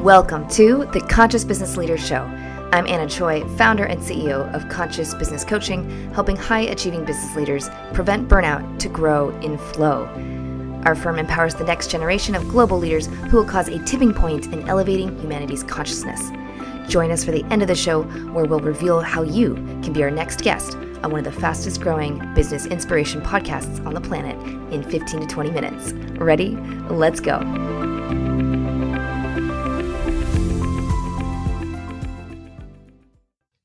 Welcome to the Conscious Business Leaders Show. I'm Anna Choi, founder and CEO of Conscious Business Coaching, helping high achieving business leaders prevent burnout to grow in flow. Our firm empowers the next generation of global leaders who will cause a tipping point in elevating humanity's consciousness. Join us for the end of the show where we'll reveal how you can be our next guest on one of the fastest growing business inspiration podcasts on the planet in 15 to 20 minutes. Ready? Let's go.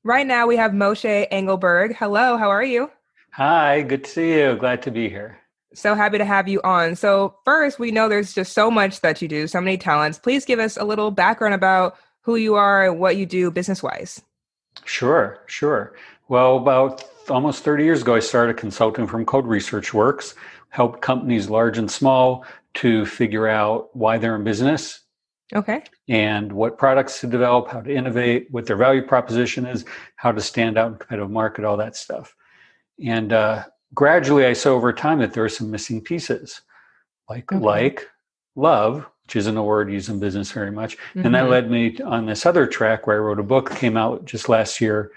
Right now, we have Moshe Engelberg. Hello, how are you? Hi, good to see you. Glad to be here. So happy to have you on. So, first, we know there's just so much that you do, so many talents. Please give us a little background about who you are and what you do business wise. Sure, sure. Well, about almost 30 years ago, I started consulting from Code Research Works, helped companies large and small to figure out why they're in business Okay. and what products to develop, how to innovate, what their value proposition is, how to stand out in competitive market, all that stuff. And uh, gradually, I saw over time that there are some missing pieces, like Okay. like love, which isn't a word used in business very much. And that Mhm. led me on this other track where I wrote a book that came out just last year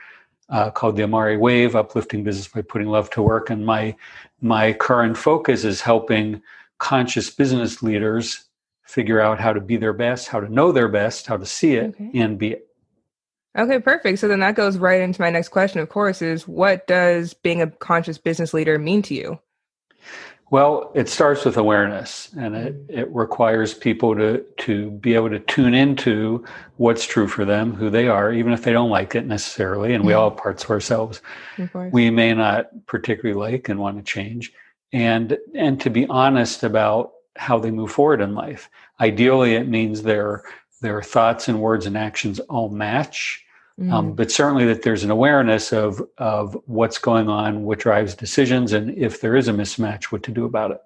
uh, called the Amare Wave: Uplifting Business by Putting Love to Work. And my my current focus is helping conscious business leaders figure out how to be their best, how to know their best, how to see it, Okay. and be it. Okay, perfect. So then that goes right into my next question, of course, is what does being a conscious business leader mean to you? Well, it starts with awareness, and it, mm-hmm. it requires people to to be able to tune into what's true for them, who they are, even if they don't like it necessarily. And we mm-hmm. all have parts of ourselves Of we may not particularly like and want to change, and and to be honest about how they move forward in life. Ideally, it means their their thoughts and words and actions all match. Mhm. Um, but certainly that there's an awareness of of what's going on, what drives decisions, and if there is a mismatch, what to do about it.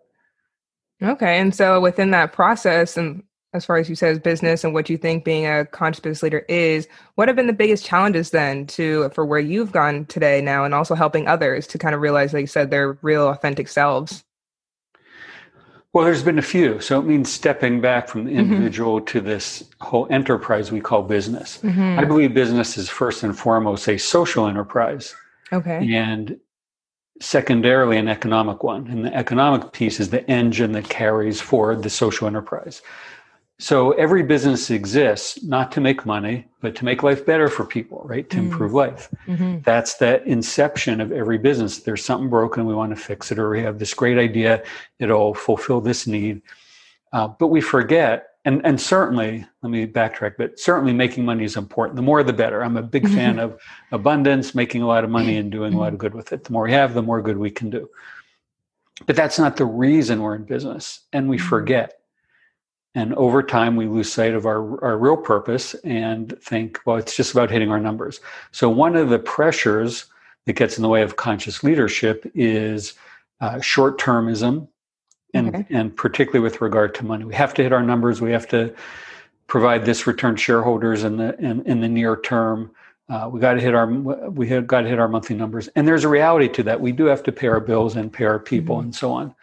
Okay. And so within that process, and as far as you said, as business and what you think being a conscious business leader is, what have been the biggest challenges then to for where you've gone today now and also helping others to kind of realize, like you said, their real authentic selves? Well, there's been a few. So it means stepping back from the Mhm. individual to this whole enterprise we call business. Mhm. I believe business is first and foremost a social enterprise. Okay. and secondarily an economic one. And the economic piece is the engine that carries forward the social enterprise. So every business exists not to make money, but to make life better for people, right? To Mm. improve life. hmm That's the inception of every business. There's something broken, we want to fix it, or we have this great idea, it'll fulfill this need. Uh, but we forget, and, and certainly, let me backtrack, but certainly making money is important. The more, the better. I'm a big fan of abundance, making a lot of money and doing a lot of good with it. The more we have, the more good we can do. But that's not the reason we're in business, and we Mhm. forget. And over time, we lose sight of our, our real purpose and think, well, it's just about hitting our numbers. So, one of the pressures that gets in the way of conscious leadership is uh, short termism, and, Okay. and particularly with regard to money. We have to hit our numbers, we have to provide this return to shareholders in the, in, in the near term. Uh, we got to hit our we have got to hit our monthly numbers, and there's a reality to that. We do have to pay our bills and pay our people Mhm. and so on.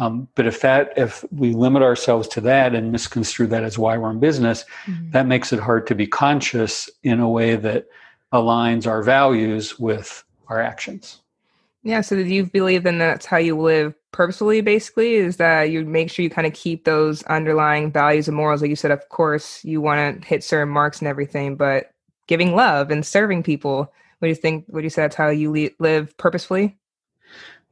Um, but if that if we limit ourselves to that and misconstrue that as why we're in business, Mhm. that makes it hard to be conscious in a way that aligns our values with our actions. Yeah. So do you believe then that's how you live purposefully, basically, is that you make sure you kind of keep those underlying values and morals? Like you said, of course, you want to hit certain marks and everything, but giving love and serving people, what do you think? Would you say that's how you le- live purposefully?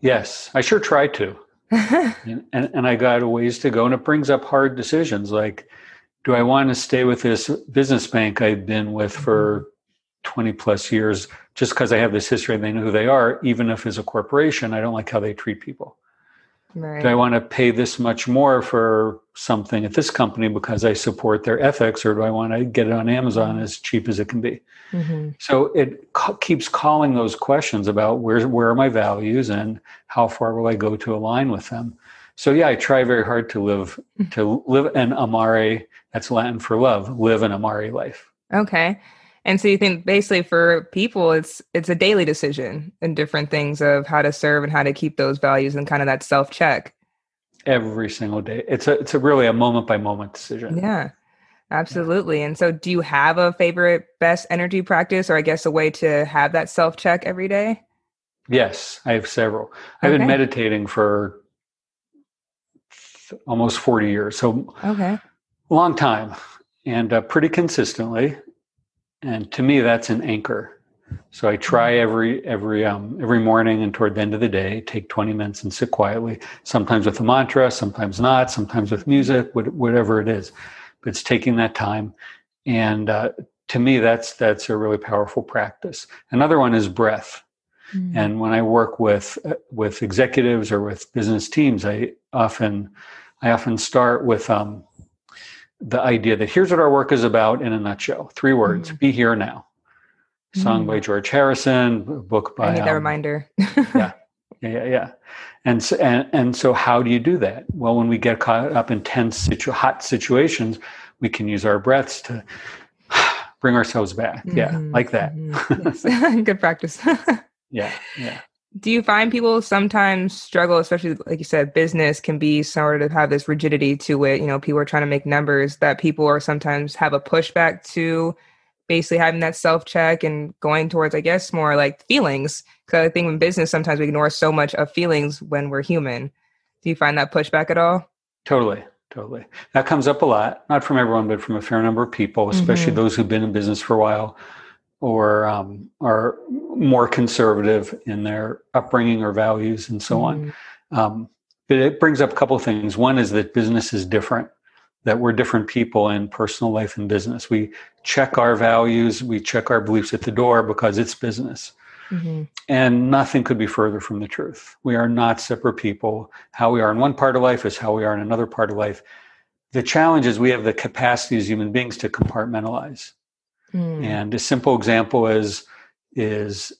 Yes, I sure try to. and, and, and I got a ways to go. And it brings up hard decisions like, do I want to stay with this business bank I've been with for mm-hmm. 20 plus years just because I have this history and they know who they are, even if as a corporation, I don't like how they treat people? Right. Do I want to pay this much more for something at this company because I support their ethics, or do I want to get it on Amazon as cheap as it can be? Mhm. So it co- keeps calling those questions about where where are my values and how far will I go to align with them. So yeah, I try very hard to live to live an amare. That's Latin for love. Live an amare life. Okay. And so you think basically for people it's it's a daily decision and different things of how to serve and how to keep those values and kind of that self check. every single day. It's a it's a really a moment by moment decision. Yeah. Absolutely. And so, do you have a favorite best energy practice, or I guess a way to have that self check every day? Yes, I have several. I've been meditating for almost 40 years. So, okay. Long time and uh, pretty consistently. And to me, that's an anchor. So I try mm-hmm. every every um, every morning and toward the end of the day, take 20 minutes and sit quietly. Sometimes with a mantra, sometimes not. Sometimes with music, whatever it is. But it's taking that time, and uh, to me, that's that's a really powerful practice. Another one is breath. Mm-hmm. And when I work with uh, with executives or with business teams, I often I often start with um, the idea that here's what our work is about in a nutshell. Three words: mm-hmm. "Be here now." Song mm-hmm. by George Harrison, book by. I need um, that reminder. yeah, yeah, yeah. And so, and, and so, how do you do that? Well, when we get caught up in tense, situ- hot situations, we can use our breaths to bring ourselves back. Mm-hmm. Yeah, like that. Mm-hmm. Good practice. yeah, yeah. Do you find people sometimes struggle, especially like you said, business can be sort of have this rigidity to it. You know, people are trying to make numbers that people are sometimes have a pushback to basically having that self check and going towards, I guess, more like feelings. Because I think in business, sometimes we ignore so much of feelings when we're human. Do you find that pushback at all? Totally. Totally. That comes up a lot, not from everyone, but from a fair number of people, especially mm-hmm. those who've been in business for a while or um, are more conservative in their upbringing or values and so mm-hmm. on. Um, but it brings up a couple of things. One is that business is different, that we're different people in personal life and business. We check our values, we check our beliefs at the door because it's business. Mm-hmm. And nothing could be further from the truth. We are not separate people. How we are in one part of life is how we are in another part of life. The challenge is we have the capacity as human beings to compartmentalize. Mm. And a simple example is is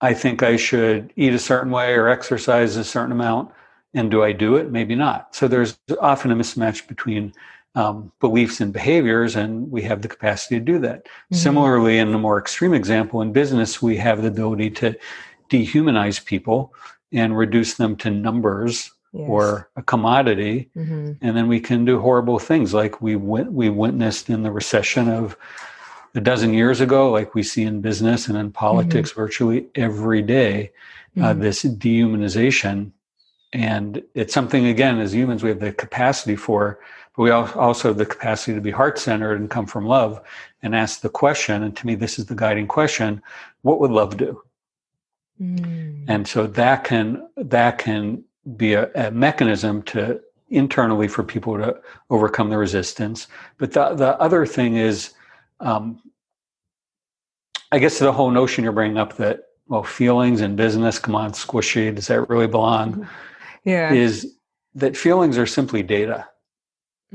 I think I should eat a certain way or exercise a certain amount. And do I do it? Maybe not. So there's often a mismatch between um, beliefs and behaviors, and we have the capacity to do that. Mm-hmm. Similarly, in a more extreme example, in business, we have the ability to dehumanize people and reduce them to numbers yes. or a commodity, mm-hmm. and then we can do horrible things like we went, we witnessed in the recession of a dozen years ago, like we see in business and in politics mm-hmm. virtually every day, uh, mm-hmm. this dehumanization. And it's something, again, as humans, we have the capacity for, but we also have the capacity to be heart centered and come from love and ask the question. And to me, this is the guiding question what would love do? Mm. And so that can, that can be a, a mechanism to internally for people to overcome the resistance. But the, the other thing is, um, I guess the whole notion you're bringing up that well, feelings and business, come on, squishy, does that really belong? Yeah, is that feelings are simply data.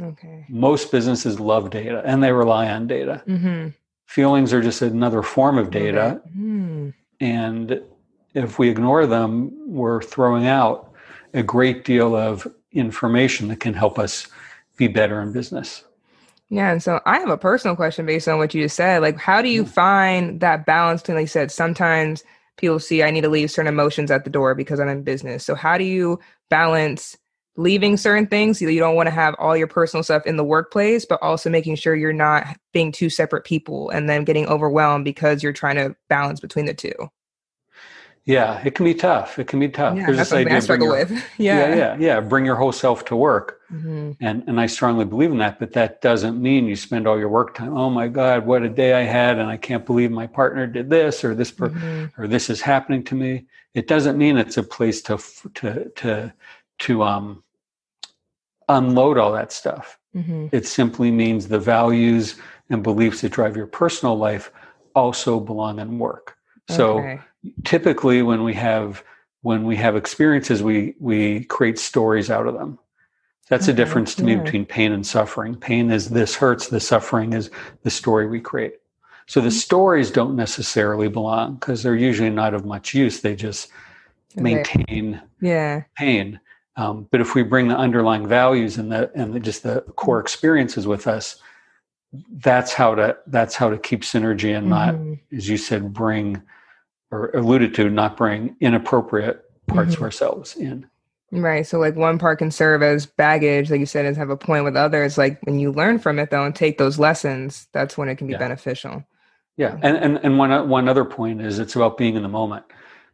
Okay. Most businesses love data and they rely on data. Mm-hmm. Feelings are just another form of data, mm. and if we ignore them, we're throwing out a great deal of information that can help us be better in business. Yeah, and so I have a personal question based on what you just said. Like, how do you mm. find that balance? And like you said, sometimes people see I need to leave certain emotions at the door because I'm in business. So how do you balance leaving certain things? You don't want to have all your personal stuff in the workplace, but also making sure you're not being two separate people and then getting overwhelmed because you're trying to balance between the two. Yeah, it can be tough. It can be tough. Yeah, There's that's something I struggle your, with. yeah. yeah, yeah, yeah. Bring your whole self to work, mm-hmm. and and I strongly believe in that. But that doesn't mean you spend all your work time. Oh my God, what a day I had, and I can't believe my partner did this or this, per- mm-hmm. or this is happening to me. It doesn't mean it's a place to to to to um unload all that stuff. Mm-hmm. It simply means the values and beliefs that drive your personal life also belong in work. So. Okay typically when we have when we have experiences we we create stories out of them that's the difference to me between pain and suffering pain is this hurts the suffering is the story we create so the mm-hmm. stories don't necessarily belong because they're usually not of much use they just maintain yeah pain um, but if we bring the underlying values and the and the, just the core mm-hmm. experiences with us that's how to that's how to keep synergy and not mm-hmm. as you said bring or alluded to not bring inappropriate parts mm-hmm. of ourselves in. Right. So like one part can serve as baggage, like you said, and have a point with others. Like when you learn from it though and take those lessons, that's when it can be Yeah. beneficial. Yeah, and and and one one other point is it's about being in the moment.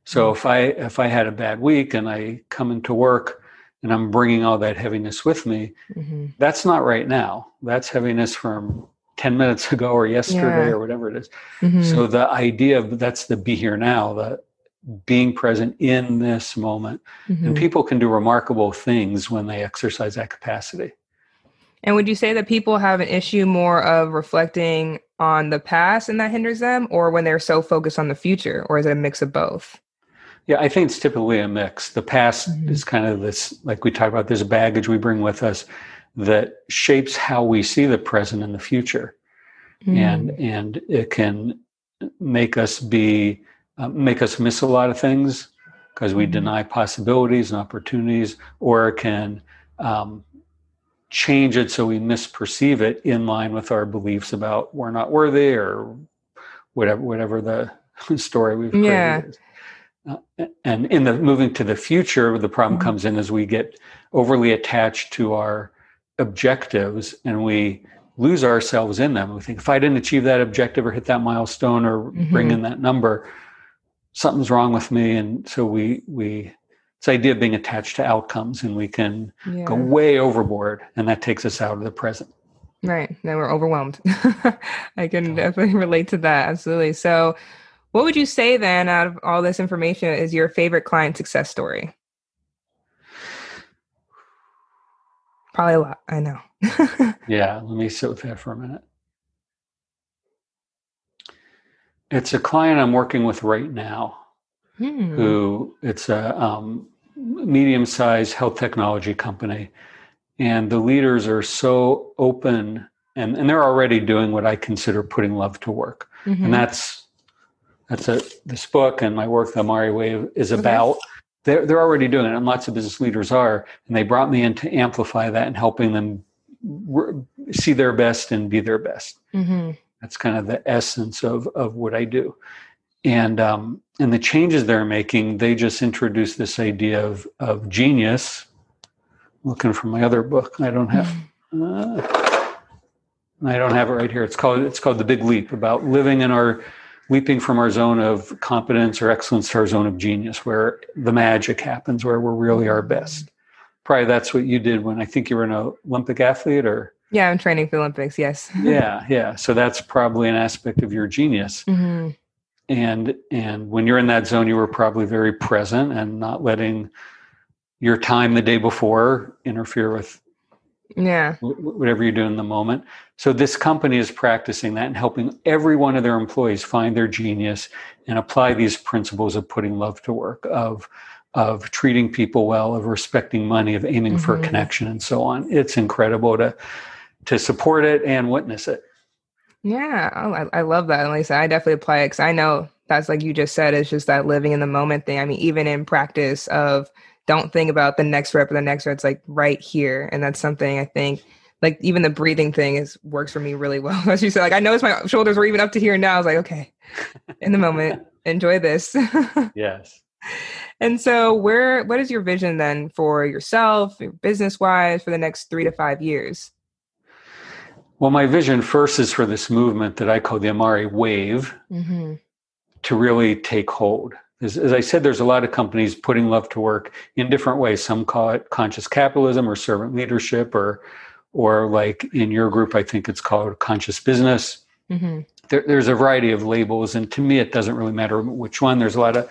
So if I if I had a bad week and I come into work and I'm bringing all that heaviness with me, hmm that's not right now. That's heaviness from ten minutes ago or yesterday Yeah. or whatever it is. hmm So the idea of that's the be here now, the being present in this moment, Mm-hmm. and people can do remarkable things when they exercise that capacity. And would you say that people have an issue more of reflecting on the past and that hinders them, or when they're so focused on the future, or is it a mix of both? Yeah, I think it's typically a mix. The past Mhm. is kind of this, like we talked about, this baggage we bring with us that shapes how we see the present and the future, and and it can make us be uh, make us miss a lot of things because we Mhm. deny possibilities and opportunities, or it can um, change it so we misperceive it in line with our beliefs about we're not worthy or whatever whatever the story we've created Yeah. Uh, and in the moving to the future, the problem Mhm. comes in as we get overly attached to our objectives and we lose ourselves in them. We think if I didn't achieve that objective or hit that milestone or bring Mhm. in that number, something's wrong with me. And so we we the idea of being attached to outcomes and we can yeah. go way overboard and that takes us out of the present. Right. Then we're overwhelmed. I can definitely relate to that. Absolutely. So, what would you say then, out of all this information, is your favorite client success story? Probably a lot. I know. Yeah, let me sit with that for a minute. It's a client I'm working with right now. Hmm. who it's a um, medium-sized health technology company and the leaders are so open and, and they're already doing what i consider putting love to work Mhm. and that's that's a this book and my work the amare wave is Okay. about they're, they're already doing it and lots of business leaders are and they brought me in to amplify that and helping them see their best and be their best Mhm. That's kind of the essence of of what I do. And um, and the changes they're making, they just introduced this idea of of genius. Looking for my other book, I don't have. Uh, I don't have it right here. It's called it's called the Big Leap about living in our leaping from our zone of competence or excellence to our zone of genius, where the magic happens, where we're really our best. Probably that's what you did when I think you were an Olympic athlete, or Yeah, I'm training for the Olympics. Yes. yeah, yeah. So that's probably an aspect of your genius. Mhm. And and when you're in that zone, you were probably very present and not letting your time the day before interfere with Yeah. wh- whatever you do in the moment. So this company is practicing that and helping every one of their employees find their genius and apply these principles of putting love to work, of of treating people well, of respecting money, of aiming for Mhm. connection, and so on. It's incredible to to support it and witness it. Yeah, oh, I, I love that. And Lisa, I definitely apply it because I know that's like you just said, it's just that living in the moment thing. I mean, even in practice of don't think about the next rep or the next rep, it's like right here. And that's something I think like even the breathing thing is works for me really well. As you said, like I noticed my shoulders were even up to here now. I was like, okay, in the moment, enjoy this. Yes. and so where what is your vision then for yourself, business wise, for the next three to five years? Well, my vision first is for this movement that I call the Amare Wave Mm-hmm. to really take hold. As, as I said, there's a lot of companies putting love to work in different ways. Some call it conscious capitalism or servant leadership, or or like in your group, I think it's called conscious business. Mm-hmm. There, there's a variety of labels, and to me, it doesn't really matter which one. There's a lot of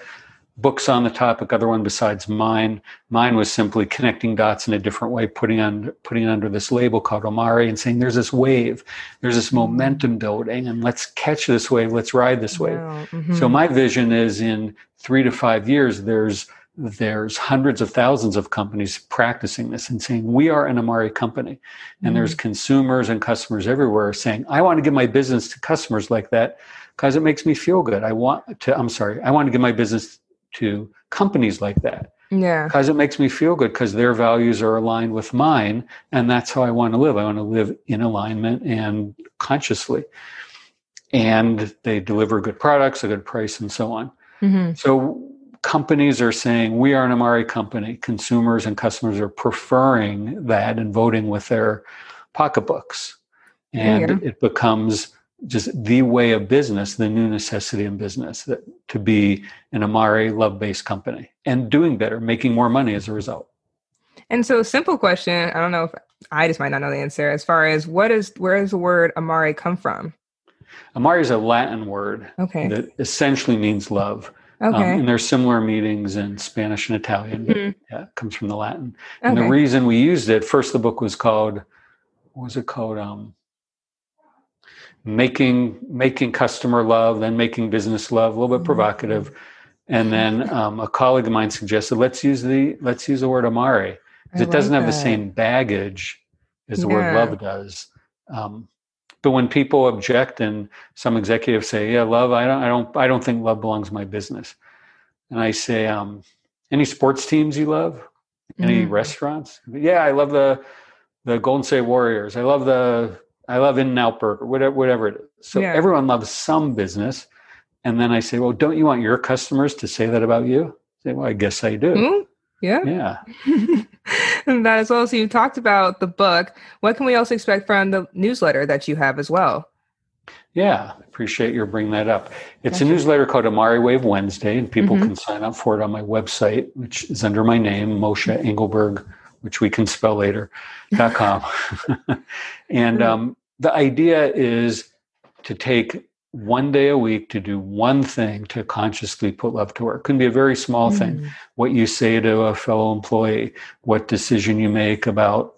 books on the topic. Other one besides mine. Mine was simply connecting dots in a different way, putting on putting under this label called Amare, and saying there's this wave, there's this momentum building, and let's catch this wave, let's ride this wave. Wow. So Mhm. my vision is in three to five years, there's there's hundreds of thousands of companies practicing this and saying we are an Amare company, and there's consumers and customers everywhere saying I want to give my business to customers like that because it makes me feel good. I want to. I'm sorry. I want to give my business to companies like that yeah. because it makes me feel good because their values are aligned with mine, and that's how I want to live. I want to live in alignment and consciously, and they deliver good products, a good price, and so on. Mm-hmm. So companies are saying we are an Amare company. Consumers and customers are preferring that and voting with their pocketbooks. And yeah. it becomes just the way of business, the new necessity in business, that to be an Amare love based company and doing better, making more money as a result. And so, simple question. I don't know if I just might not know the answer. As far as what is where does the word Amare come from? Amare is a Latin word okay. that essentially means love. Um, okay. Um, and there's similar meanings in Spanish and Italian. Mm-hmm. Yeah, it comes from the Latin. And okay. the reason we used it, first the book was called, what was it called? Um, making making customer love, then making business love, a little bit mm-hmm. provocative. And then um, a colleague of mine suggested let's use the let's use the word amare because it doesn't have the same baggage as the word love does. Um, but when people object and some executives say, "Yeah, love, I don't, I don't, I don't think love belongs in my business," and I say, um, "Any sports teams you love? Any mm. restaurants? Yeah, I love the the Golden State Warriors. I love the I love In-N-Out Burger, whatever, whatever it is. So yeah. everyone loves some business. And then I say, well, don't you want your customers to say that about you? I say, well, I guess I do. Mm, yeah. Yeah. that as well. So you talked about the book. What can we also expect from the newsletter that you have as well? Yeah, appreciate your bringing that up. It's gotcha. a newsletter called Amare Wave Wednesday, and people mm-hmm. can sign up for it on my website, which is under my name, Moshe Engelberg, which we can spell later, dot .com. and um, the idea is to take one day a week to do one thing to consciously put love to work. It can be a very small mm. thing. What you say to a fellow employee, what decision you make about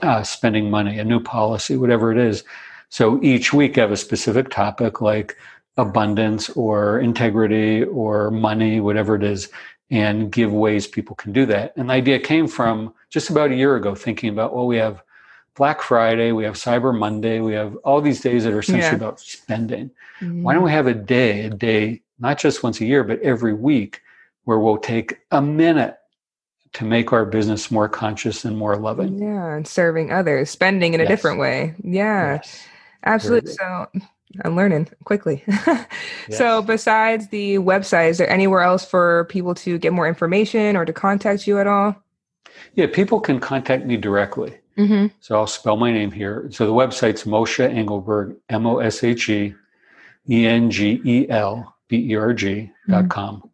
uh, spending money, a new policy, whatever it is. So each week I have a specific topic like abundance or integrity or money, whatever it is, and give ways people can do that. And the idea came from just about a year ago, thinking about, well, we have Black Friday, we have Cyber Monday, we have all these days that are essentially yeah. about spending. Mm-hmm. Why don't we have a day, a day, not just once a year, but every week, where we'll take a minute to make our business more conscious and more loving? Yeah, and serving others, spending in a yes. different way. Yeah, yes. absolutely. So I'm learning quickly. So, besides the website, is there anywhere else for people to get more information or to contact you at all? Yeah, people can contact me directly. Mm-hmm. So I'll spell my name here. So the website's Moshe Engelberg, M O S H E E N G E L B E R G dot mm-hmm. com.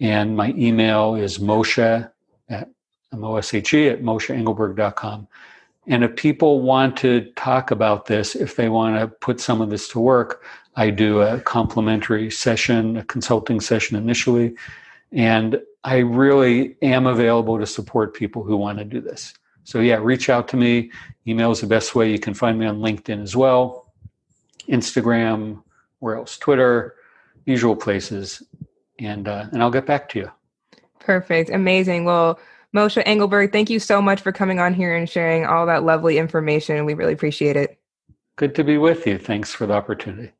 And my email is Moshe at M O S H E at MosheEngelberg.com. And if people want to talk about this, if they want to put some of this to work, I do a complimentary session, a consulting session initially. And I really am available to support people who want to do this. So yeah, reach out to me. Email is the best way. You can find me on LinkedIn as well, Instagram, where else? Twitter, usual places, and uh, and I'll get back to you. Perfect, amazing. Well, Moshe Engelberg, thank you so much for coming on here and sharing all that lovely information. We really appreciate it. Good to be with you. Thanks for the opportunity.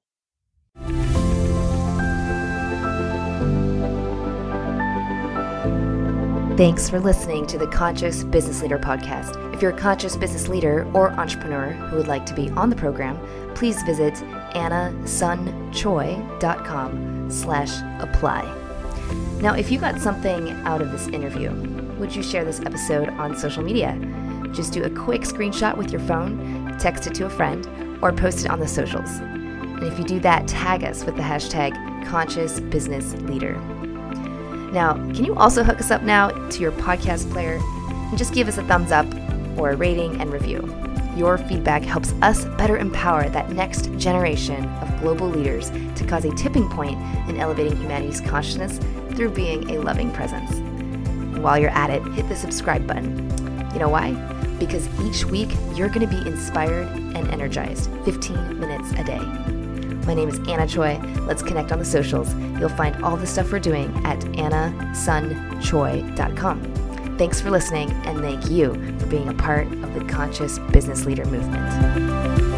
Thanks for listening to the Conscious Business Leader podcast. If you're a conscious business leader or entrepreneur who would like to be on the program, please visit annasunchoi.com slash apply. Now, if you got something out of this interview, would you share this episode on social media? Just do a quick screenshot with your phone, text it to a friend, or post it on the socials. And if you do that, tag us with the hashtag Conscious Business Leader. Now, can you also hook us up now to your podcast player and just give us a thumbs up or a rating and review? Your feedback helps us better empower that next generation of global leaders to cause a tipping point in elevating humanity's consciousness through being a loving presence. While you're at it, hit the subscribe button. You know why? Because each week you're going to be inspired and energized 15 minutes a day. My name is Anna Choi. Let's connect on the socials. You'll find all the stuff we're doing at annasunchoi.com. Thanks for listening, and thank you for being a part of the Conscious Business Leader movement.